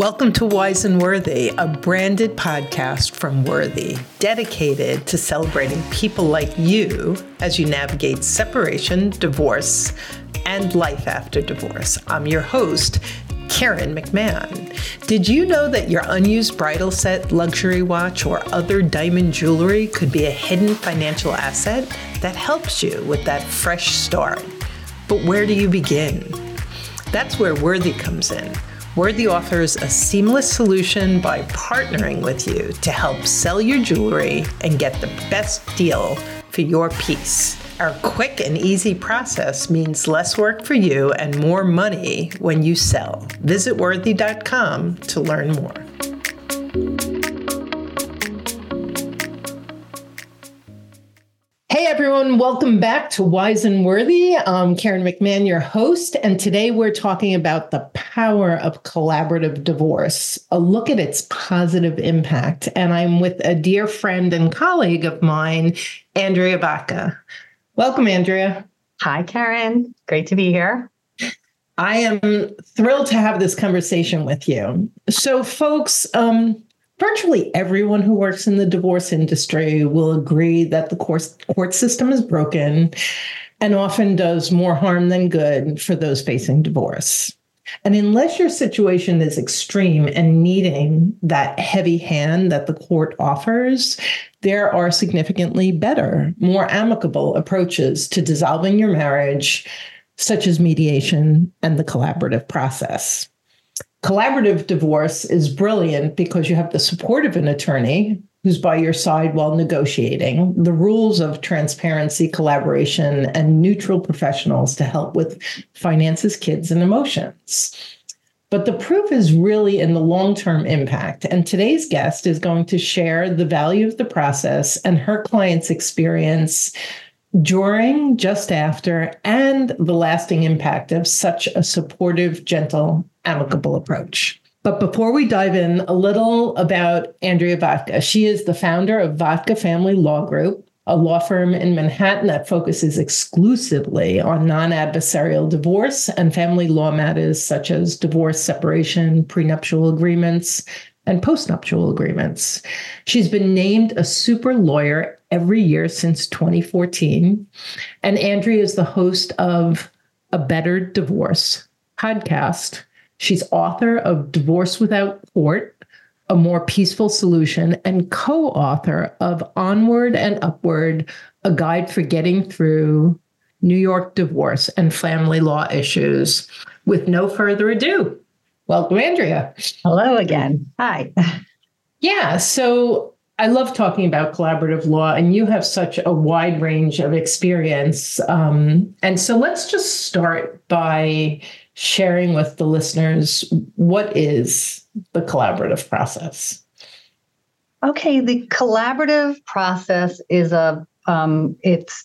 Welcome to Wise and Worthy, a branded podcast from Worthy, dedicated to celebrating people like you as you navigate separation, divorce, and life after divorce. I'm your host, Karen McMahon. Did you know that your unused bridal set, luxury watch, or other diamond jewelry could be a hidden financial asset that helps you with that fresh start? But where do you begin? That's where Worthy comes in. Worthy offers a seamless solution by partnering with you to help sell your jewelry and get the best deal for your piece. Our quick and easy process means less work for you and more money when you sell. Visit worthy.com to learn more. Hey everyone, welcome back to Wise and Worthy. I'm Karen McMahon, your host, and today we're talking about the power of collaborative divorce, a look at its positive impact. And I'm with a dear friend and colleague of mine, Andrea Vaca. Welcome, Andrea. Hi, Karen. Great to be here. I am thrilled to have this conversation with you. So, folks, um, virtually everyone who works in the divorce industry will agree that the court, system is broken and often does more harm than good for those facing divorce. And unless your situation is extreme and needing that heavy hand that the court offers, there are significantly better, more amicable approaches to dissolving your marriage, such as mediation and the collaborative process. Collaborative divorce is brilliant because you have the support of an attorney who's by your side while negotiating, the rules of transparency, collaboration, and neutral professionals to help with finances, kids, and emotions. But the proof is really in the long term impact. And today's guest is going to share the value of the process and her client's experience during, just after, and the lasting impact of such a supportive, gentle, amicable approach. But before we dive in, a little about Andrea Vaca. She is the founder of Vaca Family Law Group, a law firm in Manhattan that focuses exclusively on non adversarial divorce and family law matters such as divorce, separation, prenuptial agreements, and postnuptial agreements. She's been named a super lawyer every year since 2014. And Andrea is the host of A Better Divorce podcast. She's author of Divorce Without Court, A More Peaceful Solution, and co author of Onward and Upward, a guide for getting through New York divorce and family law issues. With no further ado, welcome, Andrea. Hello again. Hi. Yeah. So I love talking about collaborative law, and you have such a wide range of experience. Um, and so let's just start by sharing with the listeners what is the collaborative process. Okay, the collaborative process is a um, it's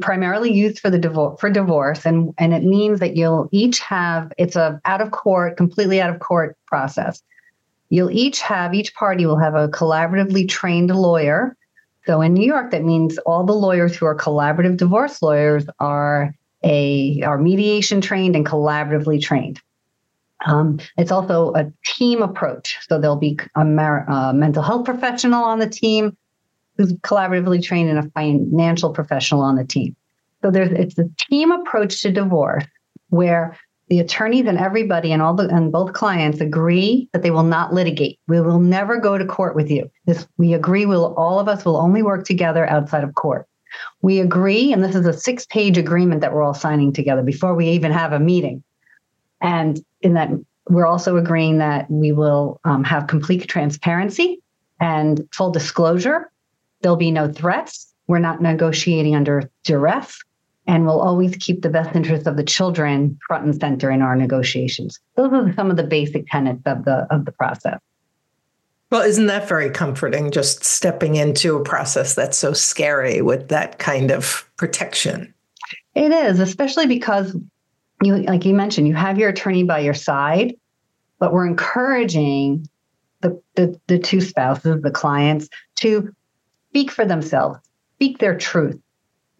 primarily used for the divorce for divorce, and and it means that you'll each have it's a out of court, completely out of court process. You'll each have, each party will have a collaboratively trained lawyer. So in New York, that means all the lawyers who are collaborative divorce lawyers are a are mediation trained and collaboratively trained. Um, it's also a team approach. So there'll be a, mar- a mental health professional on the team who's collaboratively trained and a financial professional on the team. So there's it's a team approach to divorce where the attorneys and everybody and all the and both clients agree that they will not litigate. We will never go to court with you. This we agree will all of us will only work together outside of court. We agree, and this is a six-page agreement that we're all signing together before we even have a meeting. And in that, we're also agreeing that we will um, have complete transparency and full disclosure. There'll be no threats. We're not negotiating under duress and we'll always keep the best interests of the children front and center in our negotiations. Those are some of the basic tenets of the of the process. Well, isn't that very comforting just stepping into a process that's so scary with that kind of protection? It is, especially because you like you mentioned, you have your attorney by your side, but we're encouraging the, the, the two spouses, the clients, to speak for themselves, speak their truth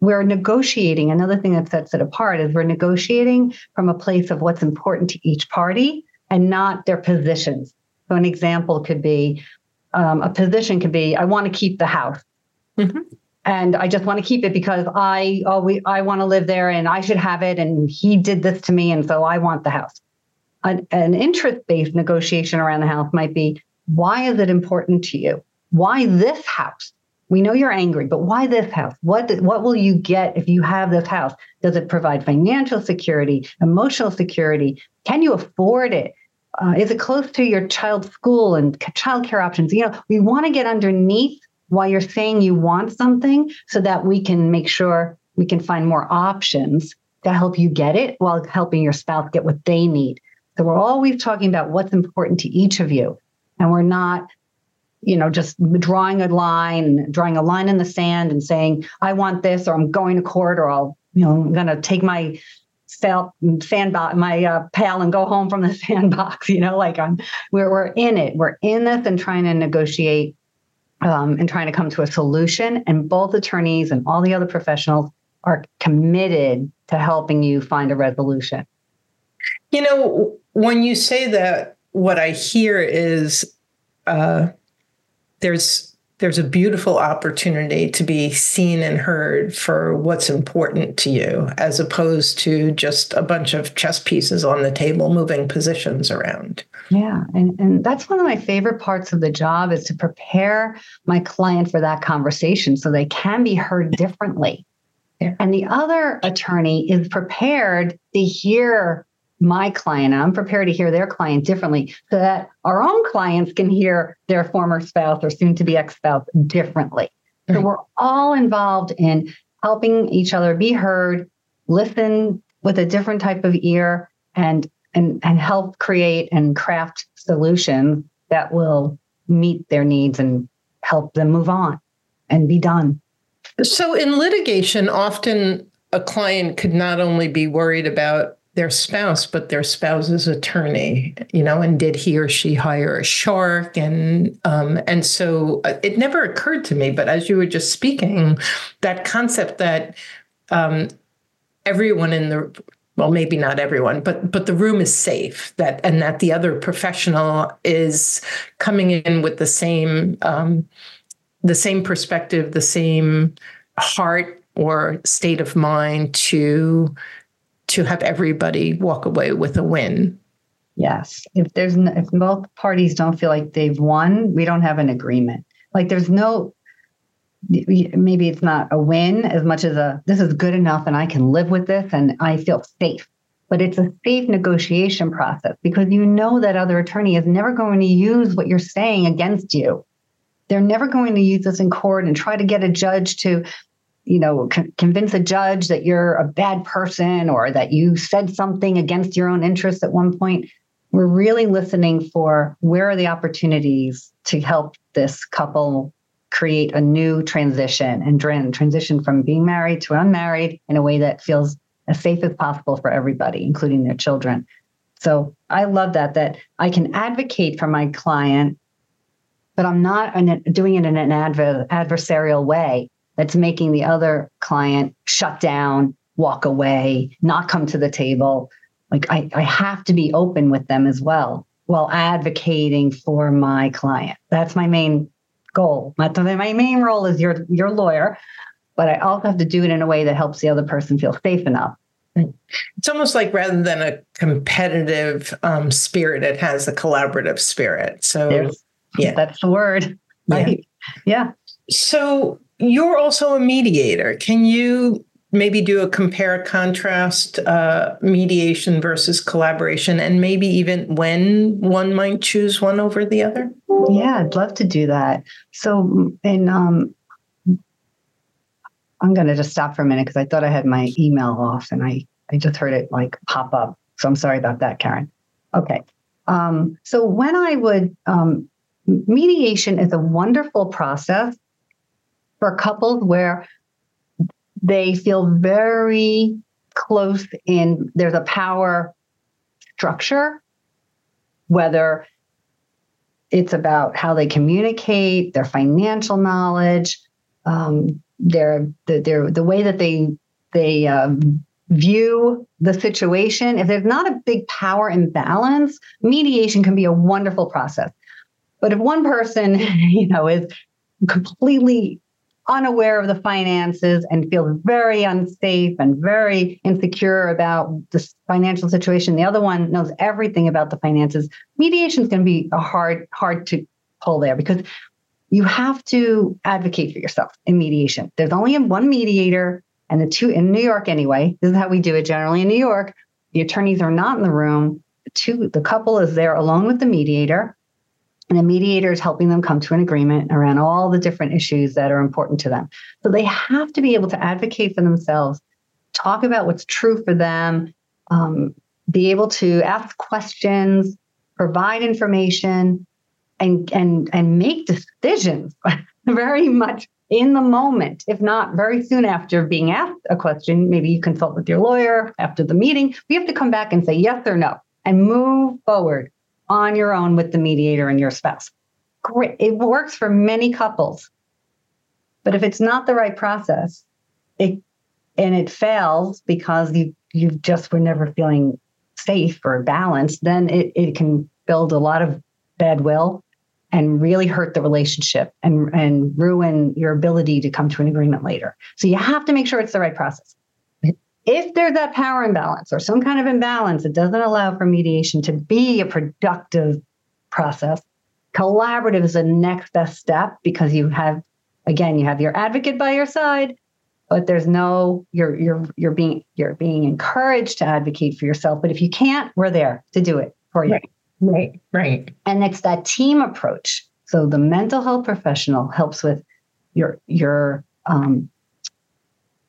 we're negotiating. Another thing that sets it apart is we're negotiating from a place of what's important to each party and not their positions. So, an example could be um, a position could be I want to keep the house. Mm-hmm. And I just want to keep it because I we I want to live there and I should have it and he did this to me and so I want the house. An, an interest-based negotiation around the house might be why is it important to you? Why this house? We know you're angry, but why this house? What what will you get if you have this house? Does it provide financial security, emotional security? Can you afford it? Uh, is it close to your child's school and childcare options? You know, we want to get underneath why you're saying you want something so that we can make sure we can find more options to help you get it while helping your spouse get what they need. So we're always talking about what's important to each of you. And we're not you know, just drawing a line, drawing a line in the sand and saying, I want this, or I'm going to court, or I'll, you know, I'm going to take my sandbox, my uh, pail and go home from the sandbox, you know, like I'm, we're, we're in it. We're in this and trying to negotiate um, and trying to come to a solution. And both attorneys and all the other professionals are committed to helping you find a resolution. You know, when you say that, what I hear is uh, there's there's a beautiful opportunity to be seen and heard for what's important to you as opposed to just a bunch of chess pieces on the table moving positions around. Yeah and, and that's one of my favorite parts of the job is to prepare my client for that conversation so they can be heard differently. And the other attorney is prepared to hear my client I'm prepared to hear their client differently so that our own clients can hear their former spouse or soon to be ex spouse differently. So we're all involved in helping each other be heard, listen with a different type of ear and and and help create and craft solutions that will meet their needs and help them move on and be done. So in litigation often a client could not only be worried about their spouse, but their spouse's attorney, you know, and did he or she hire a shark? And um, and so uh, it never occurred to me, but as you were just speaking, that concept that um, everyone in the well, maybe not everyone, but but the room is safe. That and that the other professional is coming in with the same um, the same perspective, the same heart or state of mind to to have everybody walk away with a win. Yes. If there's if both parties don't feel like they've won, we don't have an agreement. Like there's no maybe it's not a win as much as a this is good enough and I can live with this and I feel safe. But it's a safe negotiation process because you know that other attorney is never going to use what you're saying against you. They're never going to use this in court and try to get a judge to you know, c- convince a judge that you're a bad person or that you said something against your own interests at one point. We're really listening for where are the opportunities to help this couple create a new transition and transition from being married to unmarried in a way that feels as safe as possible for everybody, including their children. So I love that, that I can advocate for my client, but I'm not an, doing it in an adver- adversarial way that's making the other client shut down, walk away, not come to the table. Like I, I have to be open with them as well while advocating for my client. That's my main goal. My, my main role is your your lawyer, but I also have to do it in a way that helps the other person feel safe enough. It's almost like rather than a competitive um, spirit, it has a collaborative spirit. So, There's, yeah, that's the word. Right? Yeah. yeah. So, you're also a mediator. Can you maybe do a compare contrast uh, mediation versus collaboration and maybe even when one might choose one over the other? Yeah, I'd love to do that. So, and um, I'm going to just stop for a minute because I thought I had my email off and I, I just heard it like pop up. So I'm sorry about that, Karen. Okay. Um, so when I would, um, mediation is a wonderful process for couples where they feel very close in there's a power structure whether it's about how they communicate their financial knowledge um, their, their the way that they they um, view the situation. If there's not a big power imbalance, mediation can be a wonderful process. But if one person, you know, is completely unaware of the finances and feels very unsafe and very insecure about the financial situation, the other one knows everything about the finances, mediation is going to be a hard hard to pull there because you have to advocate for yourself in mediation. There's only one mediator and the two in New York anyway. This is how we do it generally in New York. The attorneys are not in the room. The two the couple is there alone with the mediator and the mediator is helping them come to an agreement around all the different issues that are important to them. So they have to be able to advocate for themselves, talk about what's true for them, um, be able to ask questions, provide information, and and and make decisions very much in the moment, if not very soon after being asked a question. Maybe you consult with your lawyer after the meeting. We have to come back and say yes or no and move forward on your own with the mediator and your spouse. Great. It works for many couples. But if it's not the right process, it and it fails because you you just were never feeling safe or balanced, then it, it can build a lot of bad will and really hurt the relationship and, and ruin your ability to come to an agreement later. So you have to make sure it's the right process. If there's that power imbalance or some kind of imbalance that doesn't allow for mediation to be a productive process, collaborative is the next best step because you have, again, you have your advocate by your side, but there's no you're you're you're being you're being encouraged to advocate for yourself. But if you can't, we're there to do it for you. Right, right, right. And it's that team approach. So the mental health professional helps with your your um,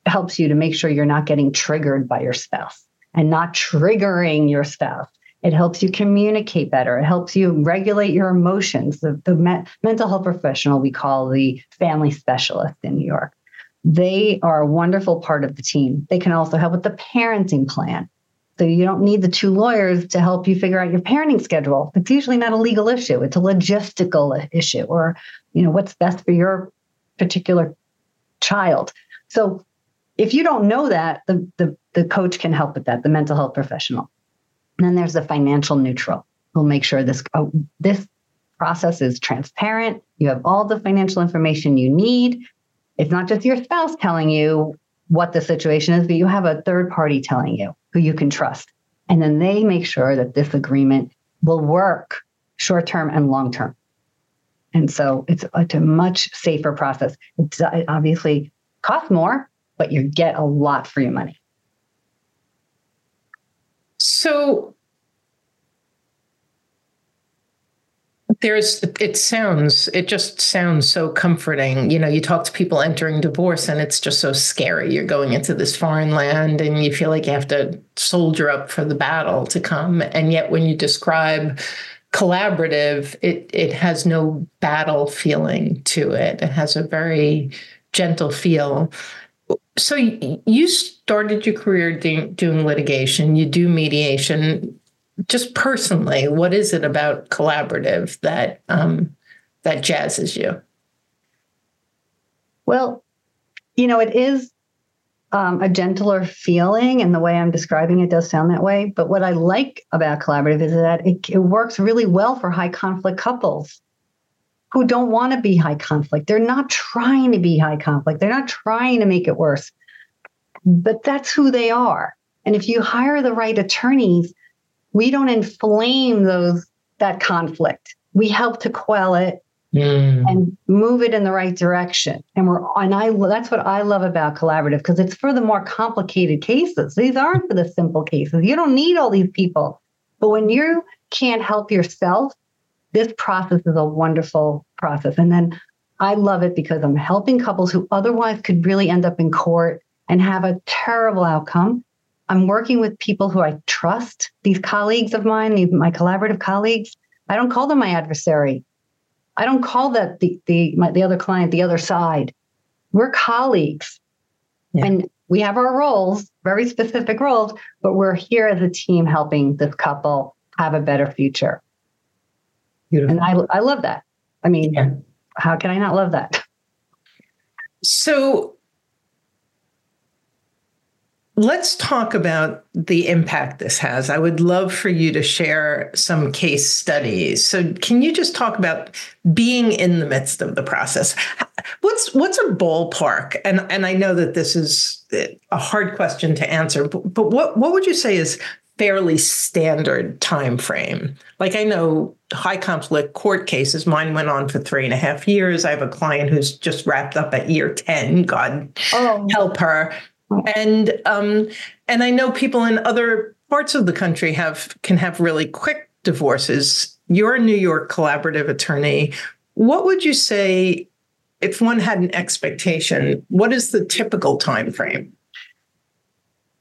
helps you to make sure you're not getting triggered by your spouse and not triggering your spouse. It helps you communicate better. It helps you regulate your emotions. The, the me- mental health professional we call the family specialist in New York. They are a wonderful part of the team. They can also help with the parenting plan. So you don't need the two lawyers to help you figure out your parenting schedule. It's usually not a legal issue. It's a logistical issue or, you know, what's best for your particular child. So if you don't know that, the, the, the coach can help with that, the mental health professional. And then there's the financial neutral who'll make sure this, oh, this process is transparent. You have all the financial information you need. It's not just your spouse telling you what the situation is, but you have a third party telling you who you can trust. And then they make sure that this agreement will work short term and long term. And so it's, it's a much safer process. It's, it obviously costs more, but you get a lot for your money. So there's it sounds it just sounds so comforting. You know you talk to people entering divorce and it's just so scary. You're going into this foreign land and you feel like you have to soldier up for the battle to come. And yet when you describe collaborative it it has no battle feeling to it. It has a very gentle feel so you started your career doing litigation, you do mediation. Just personally, what is it about collaborative that um, that jazzes you? Well, you know, it is um, a gentler feeling, and the way I'm describing it does sound that way. But what I like about collaborative is that it, it works really well for high conflict couples who don't want to be high conflict. They're not trying to be high conflict. They're not trying to make it worse. But that's who they are. And if you hire the right attorneys, we don't inflame those that conflict. We help to quell it mm. and move it in the right direction. And we're and I that's what I love about collaborative because it's for the more complicated cases. These aren't for the simple cases. You don't need all these people. But when you can't help yourself, this process is a wonderful process. And then I love it because I'm helping couples who otherwise could really end up in court and have a terrible outcome. I'm working with people who I trust, these colleagues of mine, these, my collaborative colleagues. I don't call them my adversary. I don't call that the the my, the other client, the other side. We're colleagues. Yeah. And we have our roles, very specific roles, but we're here as a team helping this couple have a better future. Beautiful. And I, I love that. I mean, yeah. how can I not love that? So, let's talk about the impact this has. I would love for you to share some case studies. So, can you just talk about being in the midst of the process? What's what's a ballpark? And and I know that this is a hard question to answer, but, but what what would you say is fairly standard time frame? Like I know high conflict court cases, mine went on for three and a half years. I have a client who's just wrapped up at year 10. God oh. help her and um, and I know people in other parts of the country have can have really quick divorces. You're a New York collaborative attorney. What would you say if one had an expectation? What is the typical time frame?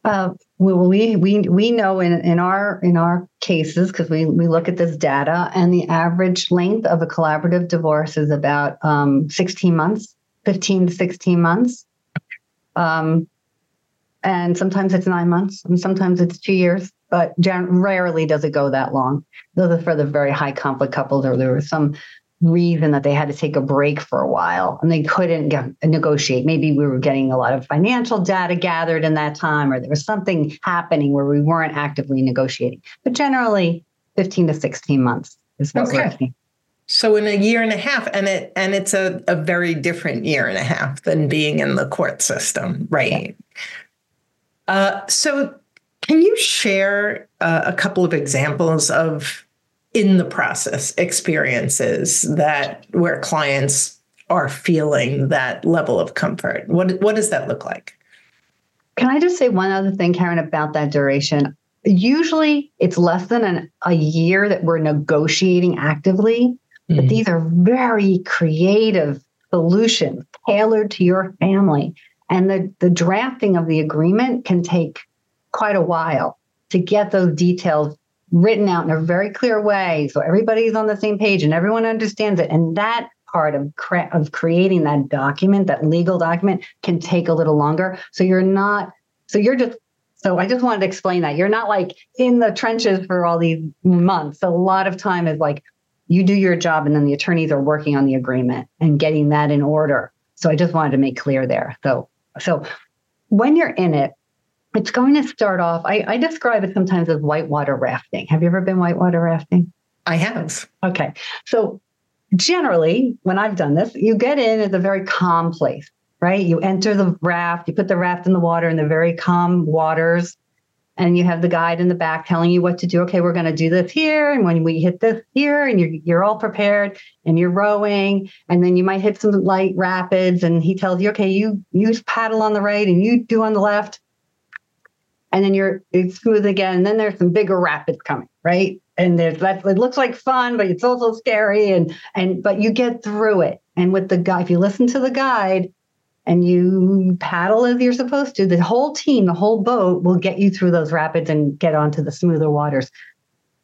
Uh, well, we we we know in, in our in our cases because we we look at this data, and the average length of a collaborative divorce is about um, 16 months, 15 to 16 months. Um, and sometimes it's nine months and sometimes it's two years but rarely does it go that long those are for the very high conflict couples or there were some reason that they had to take a break for a while and they couldn't get, negotiate maybe we were getting a lot of financial data gathered in that time or there was something happening where we weren't actively negotiating but generally 15 to 16 months is what okay. we're seeing so in a year and a half, and it and it's a, a very different year and a half than being in the court system, right? Yeah. Uh, so, can you share uh, a couple of examples of in the process experiences that where clients are feeling that level of comfort? What what does that look like? Can I just say one other thing, Karen, about that duration? Usually, it's less than an, a year that we're negotiating actively, mm-hmm. but these are very creative solutions tailored to your family and the, the drafting of the agreement can take quite a while to get those details written out in a very clear way so everybody's on the same page and everyone understands it. And that part of, cre- of creating that document, that legal document, can take a little longer. So you're not, so you're just so I just wanted to explain that. You're not like in the trenches for all these months. A lot of time is like you do your job and then the attorneys are working on the agreement and getting that in order. So I just wanted to make clear there. So so when you're in it, it's going to start off. I, I describe it sometimes as whitewater rafting. Have you ever been whitewater rafting? I have. Okay. So generally, when I've done this, you get in at a very calm place, right? You enter the raft, you put the raft in the water in the very calm waters and you have the guide in the back telling you what to do. Okay, we're going to do this here, and when we hit this here, and you're you're all prepared, and you're rowing, and then you might hit some light rapids, and he tells you, okay, you use paddle on the right, and you do on the left, and then you're it's smooth again, and then there's some bigger rapids coming, right? And there's that it looks like fun, but it's also scary, and and but you get through it. And with the guy, if you listen to the guide, and you paddle as you're supposed to, the whole team, the whole boat will get you through those rapids and get onto the smoother waters.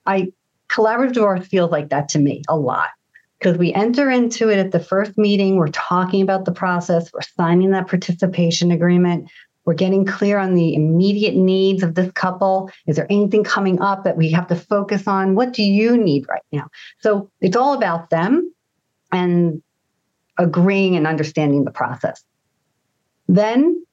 I collaborative divorce feels like that to me a lot because we enter into it at the first meeting. We're talking about the process. We're signing that participation agreement. We're getting clear on the immediate needs of this couple. Is there anything coming up that we have to focus on? What do you need right now? So it's all about them and agreeing and understanding the process then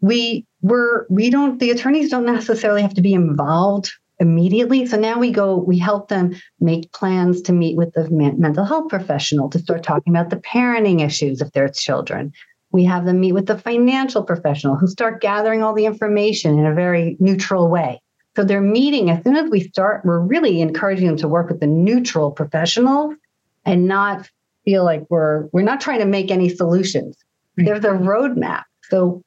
we were we don't the attorneys don't necessarily have to be involved immediately so now we go we help them make plans to meet with the mental health professional to start talking about the parenting issues if there's children we have them meet with the financial professional who start gathering all the information in a very neutral way so they're meeting as soon as we start we're really encouraging them to work with the neutral professionals and not feel like we're we're not trying to make any solutions right. there's a roadmap so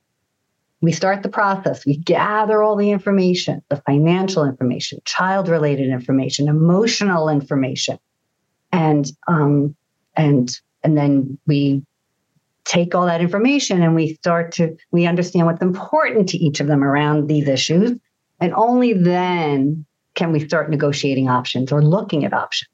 we start the process. We gather all the information, the financial information, child related information, emotional information. And um, and and then we take all that information and we start to we understand what's important to each of them around these issues. And only then can we start negotiating options or looking at options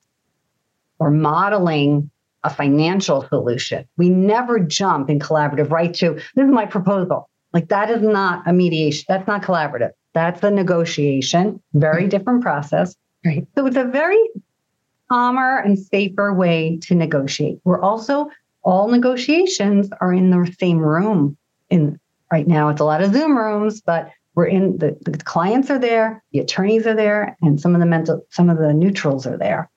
or modeling a financial solution. We never jump in collaborative right to this is my proposal. Like that is not a mediation. That's not collaborative. That's a negotiation. Very different process. Right. So it's a very calmer and safer way to negotiate. We're also all negotiations are in the same room. In right now, it's a lot of Zoom rooms, but we're in the, the clients are there, the attorneys are there, and some of the mental, some of the neutrals are there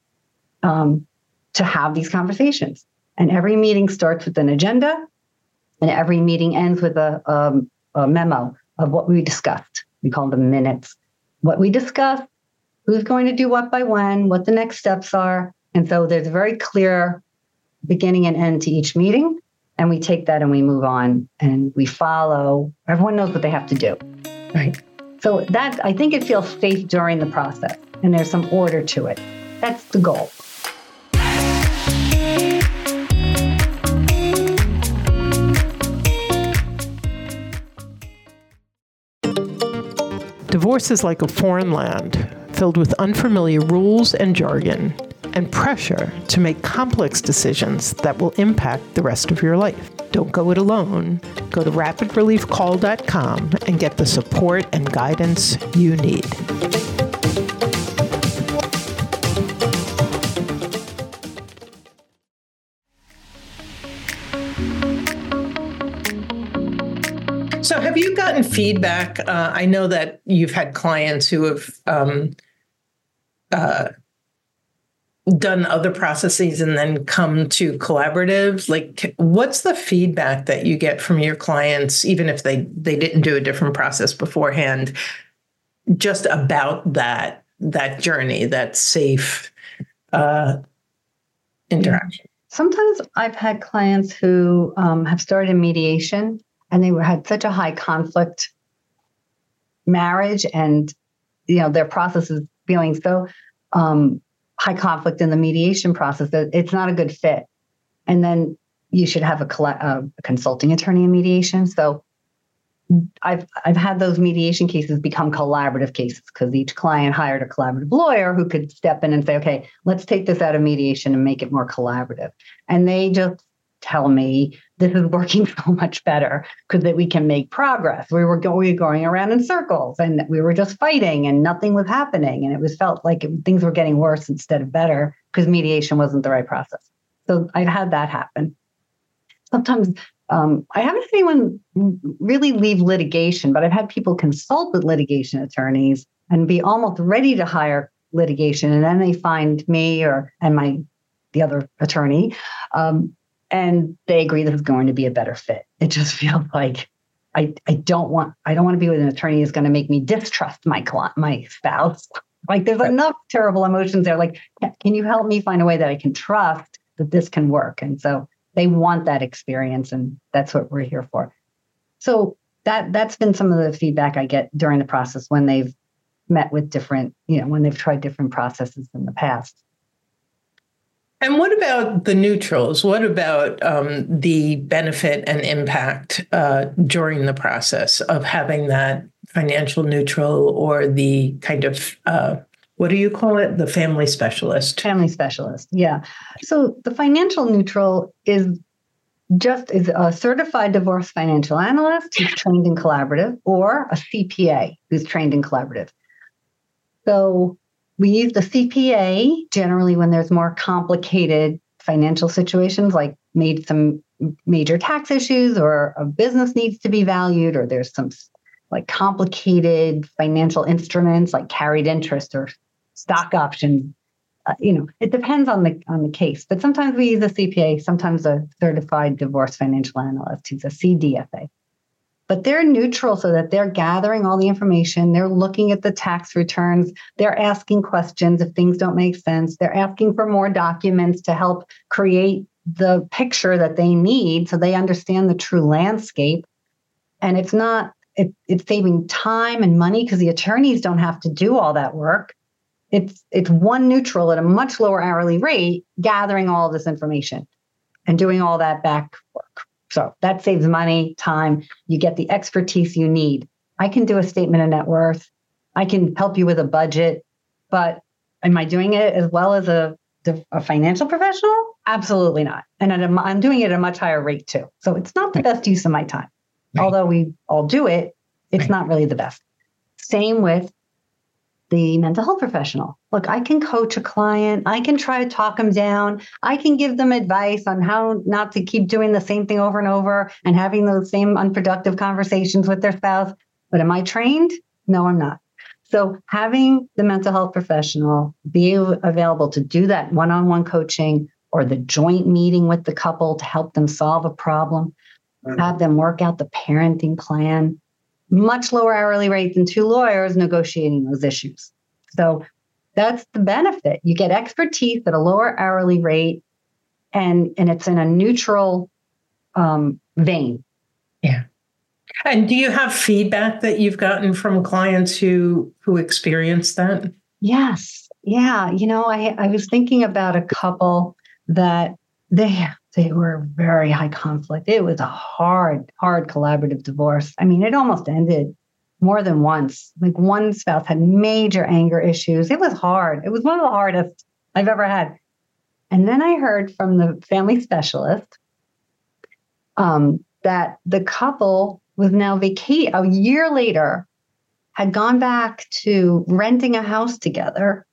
um, to have these conversations. And every meeting starts with an agenda, and every meeting ends with a, um, a memo of what we discussed. We call them minutes. What we discussed, who's going to do what by when, what the next steps are. And so there's a very clear beginning and end to each meeting. And we take that and we move on and we follow. Everyone knows what they have to do. Right. So that I think it feels safe during the process and there's some order to it. That's the goal. Divorce is like a foreign land filled with unfamiliar rules and jargon and pressure to make complex decisions that will impact the rest of your life. Don't go it alone. Go to rapidreliefcall.com and get the support and guidance you need. So, have you gotten feedback? Uh, I know that you've had clients who have um, uh, done other processes and then come to collaborative like what's the feedback that you get from your clients even if they they didn't do a different process beforehand just about that that journey that safe uh interaction? Sometimes i've had clients who um, have started in mediation and they were, had such a high conflict marriage and you know their process is feeling so um, high conflict in the mediation process that it's not a good fit and then you should have a, uh, a consulting attorney in mediation so I've I've had those mediation cases become collaborative cases because each client hired a collaborative lawyer who could step in and say, okay, let's take this out of mediation and make it more collaborative. And they just tell me this is working so much better because that we can make progress. We were, going, around in circles and we were just fighting and nothing was happening. And it was felt like it, things were getting worse instead of better because mediation wasn't the right process. So I've had that happen. Sometimes um, I haven't had anyone really leave litigation, but I've had people consult with litigation attorneys and be almost ready to hire litigation, and then they find me or and my the other attorney um, and they agree this is going to be a better fit. It just feels like I, I don't want I don't want to be with an attorney who's going to make me distrust my client, my spouse. Like there's right. enough terrible emotions there. Like, can you help me find a way that I can trust that this can work? And so they want that experience, and that's what we're here for. So that that's been some of the feedback I get during the process when they've met with different, you know, when they've tried different processes in the past. And what about the neutrals? What about um, the benefit and impact uh, during the process of having that financial neutral or the kind of uh, what do you call it? The family specialist. Family specialist, yeah. So the financial neutral is just is a certified divorce financial analyst who's trained in collaborative or a CPA who's trained in collaborative. So we use the CPA generally when there's more complicated financial situations, like made some major tax issues or a business needs to be valued, or there's some like complicated financial instruments like carried interest or stock options. Uh, you know, it depends on the on the case. But sometimes we use a CPA, sometimes a certified divorce financial analyst who's a CDFA but they're neutral so that they're gathering all the information. They're looking at the tax returns. They're asking questions if things don't make sense. They're asking for more documents to help create the picture that they need so they understand the true landscape. And it's not, it, it's saving time and money because the attorneys don't have to do all that work. It's it's one neutral at a much lower hourly rate gathering all this information and doing all that back work. So that saves money, time. You get the expertise you need. I can do a statement of net worth. I can help you with a budget, but am I doing it as well as a, a financial professional? Absolutely not. And a, I'm doing it at a much higher rate too. So it's not the best use of my time. Right. Although we all do it, it's right. not really the best. Same with the mental health professional. Look, I can coach a client. I can try to talk them down. I can give them advice on how not to keep doing the same thing over and over and having those same unproductive conversations with their spouse. But am I trained? No, I'm not. So having the mental health professional be available to do that one-on-one coaching or the joint meeting with the couple to help them solve a problem, mm-hmm. have them work out the parenting plan, much lower hourly rate than two lawyers negotiating those issues. So that's the benefit. You get expertise at a lower hourly rate and and it's in a neutral um, vein. Yeah. And do you have feedback that you've gotten from clients who who experienced that? Yes. Yeah. You know, I, I was thinking about a couple that they they were very high conflict. It was a hard, hard collaborative divorce. I mean, it almost ended more than once. Like one spouse had major anger issues. It was hard. It was one of the hardest I've ever had. And then I heard from the family specialist um, that the couple was now vacate a year later had gone back to renting a house together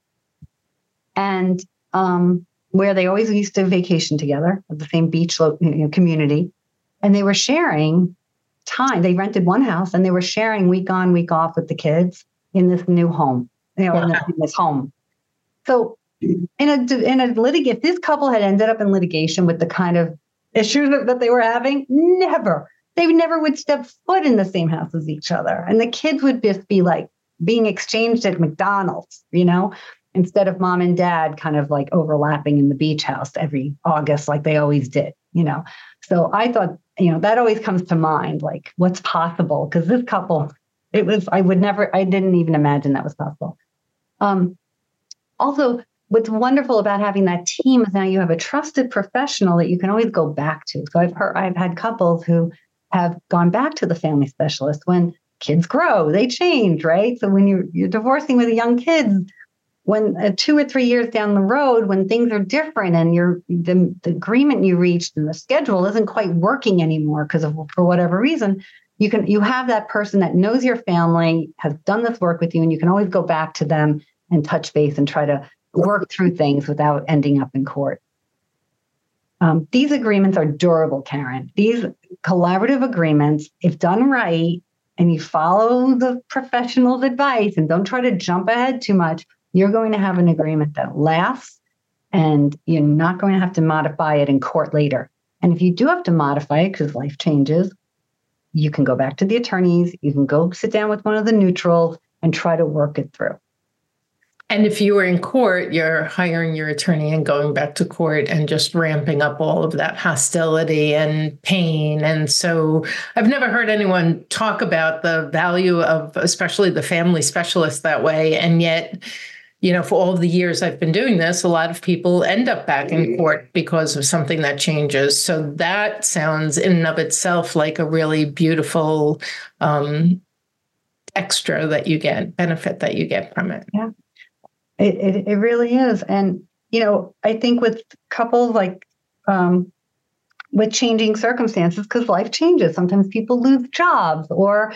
and um, where they always used to vacation together at the same beach you know, community. And they were sharing time. They rented one house and they were sharing week on week off with the kids in this new home you know wow. in, this, in, this, home. So in a in a litigation if this couple had ended up in litigation with the kind of issues that they were having. Never. They never would step foot in the same house as each other. And the kids would just be like being exchanged at McDonald's, you know, instead of mom and dad kind of like overlapping in the beach house every August like they always did, you know. So I thought, you know, that always comes to mind like what's possible because this couple it was I would never I didn't even imagine that was possible. Um also what's wonderful about having that team is now you have a trusted professional that you can always go back to. So I've heard I've had couples who have gone back to the family specialist when kids grow, they change, right? So when you're, you're divorcing with young kids, when uh, two or three years down the road, when things are different and the, the agreement you reached and the schedule isn't quite working anymore because of for whatever reason, you can you have that person that knows your family, has done this work with you, and you can always go back to them and touch base and try to work through things without ending up in court. Um, these agreements are durable, Karen. These collaborative agreements, if done right, and you follow the professional's advice and don't try to jump ahead too much, you're going to have an agreement that lasts and you're not going to have to modify it in court later. And if you do have to modify it because life changes, you can go back to the attorneys, you can go sit down with one of the neutrals and try to work it through. And if you were in court, you're hiring your attorney and going back to court and just ramping up all of that hostility and pain. And so I've never heard anyone talk about the value of, especially the family specialist that way. And yet, you know, for all of the years I've been doing this, a lot of people end up back in court because of something that changes. So that sounds in and of itself like a really beautiful um, extra that you get, benefit that you get from it. Yeah. It, it, it really is. And, you know, I think with couples like um, with changing circumstances, because life changes, sometimes people lose jobs or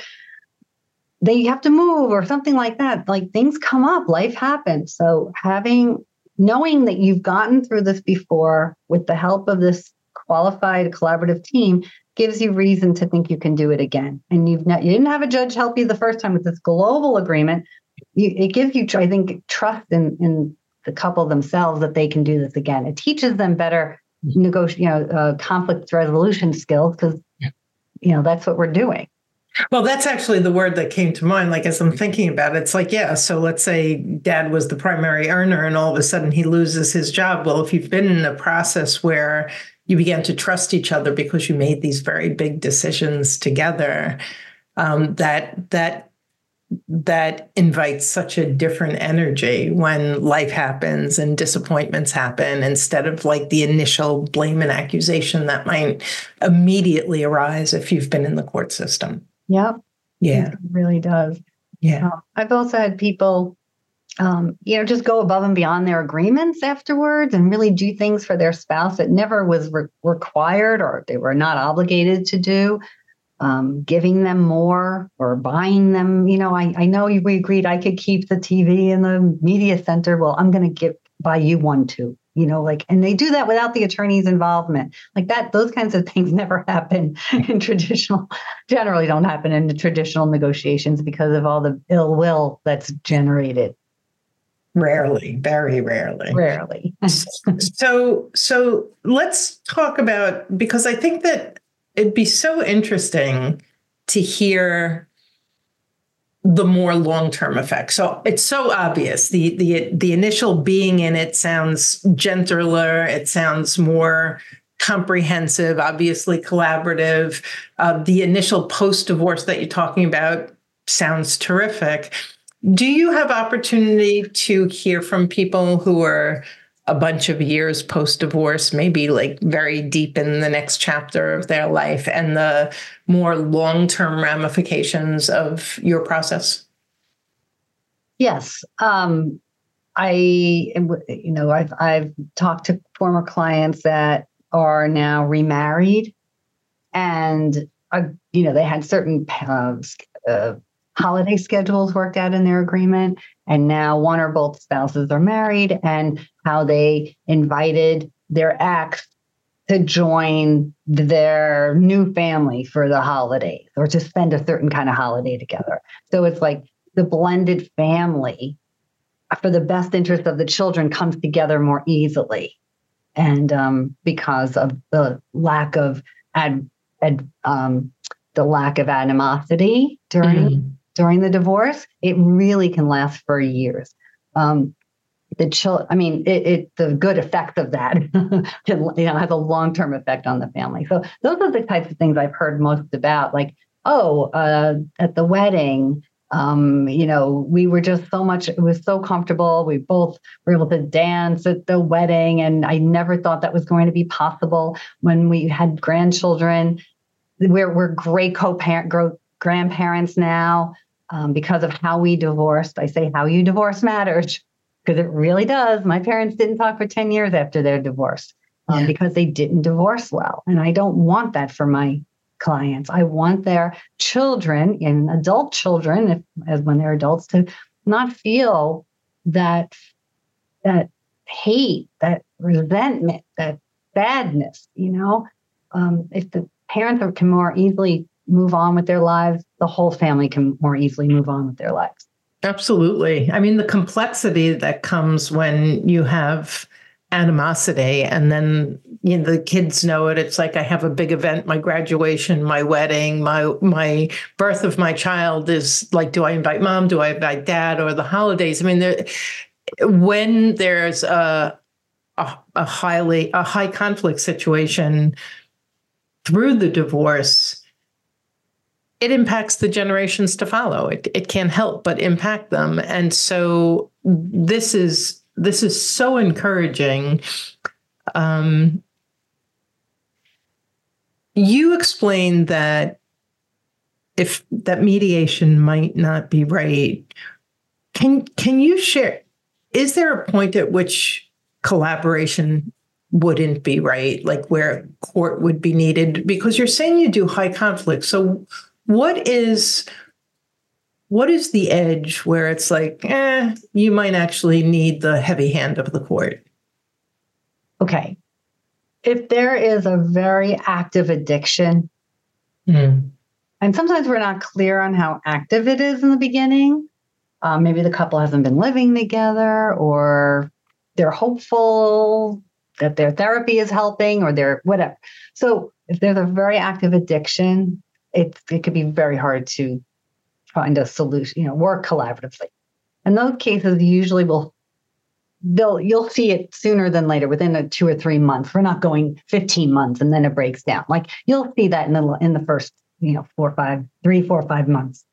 they have to move or something like that. Like things come up, life happens. So having, knowing that you've gotten through this before with the help of this qualified collaborative team gives you reason to think you can do it again. And you've not, you didn't have a judge help you the first time with this global agreement, you, it gives you, I think, trust in in the couple themselves that they can do this again. It teaches them better negotiate, you know, uh, conflict resolution skills because, you know, that's what we're doing. Well, that's actually the word that came to mind. Like as I'm thinking about it, it's like, yeah. So let's say dad was the primary earner, and all of a sudden he loses his job. Well, if you've been in a process where you began to trust each other because you made these very big decisions together, um, that that that invites such a different energy when life happens and disappointments happen instead of like the initial blame and accusation that might immediately arise if you've been in the court system. Yep. Yeah. It really does. Yeah. Uh, I've also had people um, you know, just go above and beyond their agreements afterwards and really do things for their spouse that never was re- required or they were not obligated to do um, giving them more or buying them. You know, I, I know we agreed I could keep the TV in the media center. Well, I'm going to give buy you one too. You know, like, and they do that without the attorney's involvement. Like that, those kinds of things never happen in traditional, generally don't happen in the traditional negotiations because of all the ill will that's generated. Rarely, very rarely. Rarely. so, so let's talk about because I think that it'd be so interesting to hear the more long-term effects. So it's so obvious. The the the initial being in it sounds gentler, it sounds more comprehensive, obviously collaborative. Uh, the initial post-divorce that you're talking about sounds terrific. Do you have opportunity to hear from people who are a bunch of years post divorce, maybe like very deep in the next chapter of their life, and the more long term ramifications of your process? Yes. Um, I, you know, I've, I've talked to former clients that are now remarried and, uh, you know, they had certain uh, uh, holiday schedules worked out in their agreement. And now one or both spouses are married, and how they invited their ex to join their new family for the holidays or to spend a certain kind of holiday together. So it's like the blended family for the best interest of the children comes together more easily. And um, because of the lack of ad, ad um, the lack of animosity during mm during the divorce, it really can last for years. Um, the chill, I mean, it, it, the good effect of that can, you know, has a long term effect on the family. So those are the types of things I've heard most about. Like, oh, uh, at the wedding, um, you know, we were just so much, it was so comfortable. We both were able to dance at the wedding. And I never thought that was going to be possible when we had grandchildren. We're, we're great co parent, grandparents now um, because of how we divorced. I say how you divorce matters because it really does. My parents didn't talk for 10 years after their divorce um, yeah. because they didn't divorce well. And I don't want that for my clients. I want their children and adult children, if, as when they're adults, to not feel that that hate, that resentment, that badness. You know, um, if the parents are, can more easily move on with their lives, the whole family can more easily move on with their lives. Absolutely. I mean, the complexity that comes when you have animosity and then you know the kids know it it's like i have a big event my graduation my wedding my my birth of my child is like do i invite mom do i invite dad or the holidays i mean there when there's a a, a highly a high conflict situation through the divorce it impacts the generations to follow. It it can't help but impact them. And so this is this is so encouraging. Um, you explained that if that mediation might not be right, can can you share? Is there a point at which collaboration wouldn't be right, like where court would be needed? Because you're saying you do high conflict, so what is what is the edge where it's like, eh, you might actually need the heavy hand of the court? Okay. If there is a very active addiction, mm. and sometimes we're not clear on how active it is in the beginning, um, maybe the couple hasn't been living together or they're hopeful that their therapy is helping or they're whatever. So if there's a very active addiction, it it could be very hard to find a solution, you know, work collaboratively. And those cases usually will they'll you'll see it sooner than later within a two or three months. We're not going 15 months and then it breaks down. Like you'll see that in the in the first, you know, four, five, three, four, five months.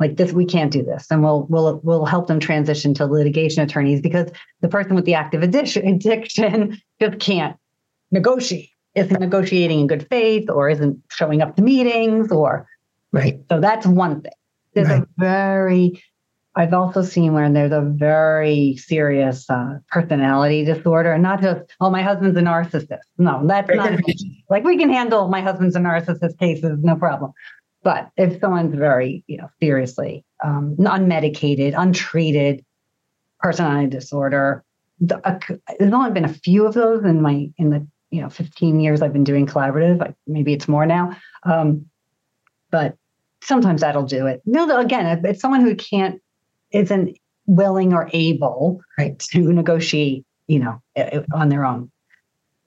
Like this, we can't do this. And we'll we'll we'll help them transition to litigation attorneys because the person with the active addiction addiction just can't negotiate isn't negotiating in good faith or isn't showing up to meetings or right. So that's one thing. There's right. a very I've also seen where there's a very serious uh, personality disorder, and not just oh my husband's a narcissist. No, that's not like we can handle my husband's a narcissist cases, no problem. But if someone's very you know seriously um, unmedicated, untreated personality disorder, the, uh, there's only been a few of those in my in the you know 15 years I've been doing collaborative. Like maybe it's more now, um, but sometimes that'll do it. No, again, it's someone who can't isn't willing or able right to negotiate, you know, on their own.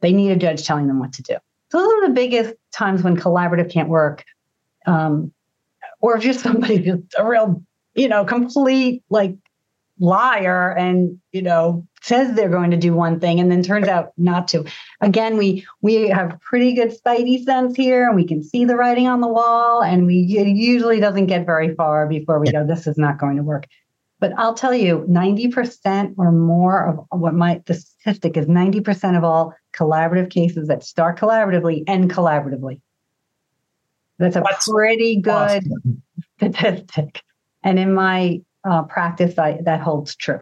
They need a judge telling them what to do. So those are the biggest times when collaborative can't work. Um, or if just somebody just a real, you know, complete like liar and you know says they're going to do one thing and then turns out not to. Again we we have pretty good spidey sense here and we can see the writing on the wall and we it usually doesn't get very far before we go this is not going to work. But i'll tell you 90% or more of what my the statistic is 90% of all collaborative cases that start collaboratively end collaboratively. That's a That's pretty good awesome. statistic. And in my uh, practice I, that holds true.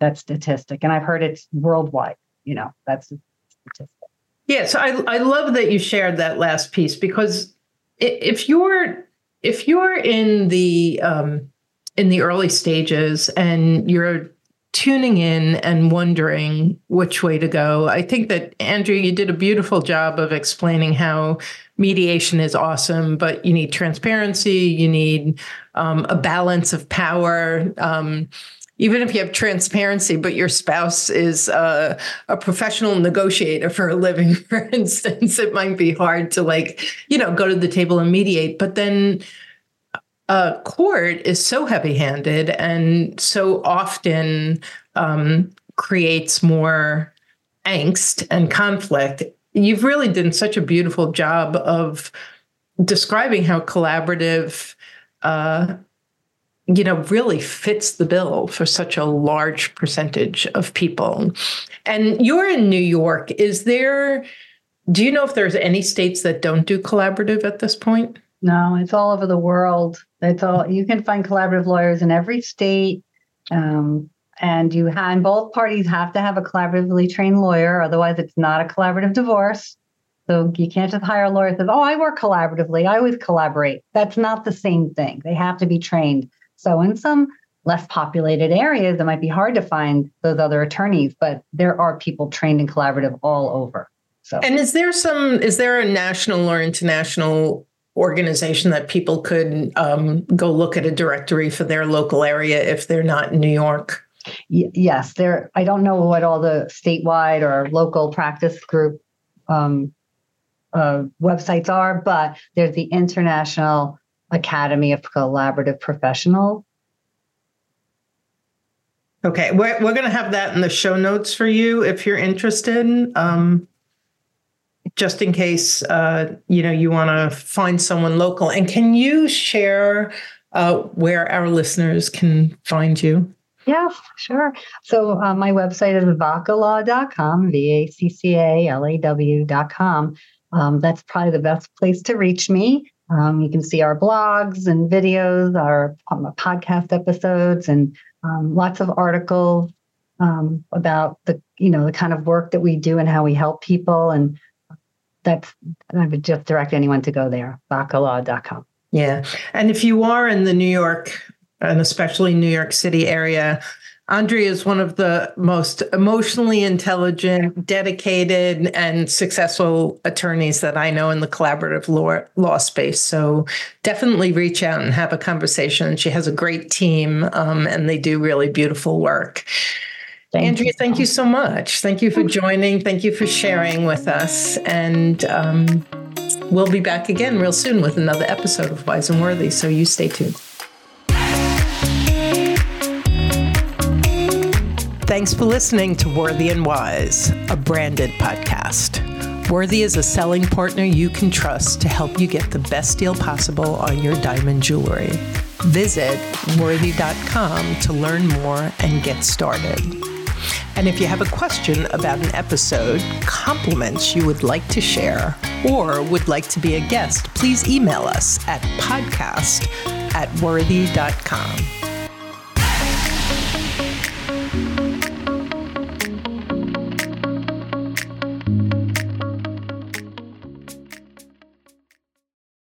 That statistic, and I've heard it's worldwide. You know, that's statistic. Yeah, so I I love that you shared that last piece because if you're if you're in the um, in the early stages and you're tuning in and wondering which way to go. I think that, Andrea, you did a beautiful job of explaining how mediation is awesome, but you need transparency, you need um, a balance of power. Um, even if you have transparency, but your spouse is uh, a professional negotiator for a living, for instance, it might be hard to like, you know, go to the table and mediate. But then a court is so heavy handed and so often um, creates more angst and conflict. You've really done such a beautiful job of describing how collaborative, uh, you know, really fits the bill for such a large percentage of people. And you're in New York. Is there, do you know if there's any states that don't do collaborative at this point? No, it's all over the world. It's all you can find collaborative lawyers in every state. Um, and you have, and both parties have to have a collaboratively trained lawyer, otherwise it's not a collaborative divorce. So you can't just hire a lawyer that says, "Oh, I work collaboratively. I always collaborate." That's not the same thing. They have to be trained. So in some less populated areas, it might be hard to find those other attorneys, but there are people trained in collaborative all over. So, and is there some? Is there a national or international organization that people could um, go look at a directory for their local area if they're not in New York? Y- yes, there. I don't know what all the statewide or local practice group um, uh, websites are, but there's the International Academy of Collaborative Professionals. Okay, we're, we're going to have that in the show notes for you if you're interested. Um, just in case uh, you know you want to find someone local. And can you share uh, where our listeners can find you? Yeah, sure. So uh, my website is vaccalaw.com, V A C C A L A W.com. Um, that's probably the best place to reach me. Um, you can see our blogs and videos, our um, podcast episodes, and um, lots of articles um, about the you know the kind of work that we do and how we help people. And that's I would just direct anyone to go there, vaccalaw.com. Yeah, and if you are in the New York and especially New York City area. Andrea is one of the most emotionally intelligent, dedicated, and successful attorneys that I know in the collaborative law, law space. So definitely reach out and have a conversation. She has a great team, um, and they do really beautiful work. Thank Andrea, you. thank you so much. Thank you for joining. Thank you for sharing with us. And um, we'll be back again real soon with another episode of Wise and Worthy. So you stay tuned. Thanks for listening to Worthy and Wise, a branded podcast. Worthy is a selling partner you can trust to help you get the best deal possible on your diamond jewelry. Visit worthy.com to learn more and get started. And if you have a question about an episode, compliments you would like to share, or would like to be a guest, please email us at podcast at worthy.com.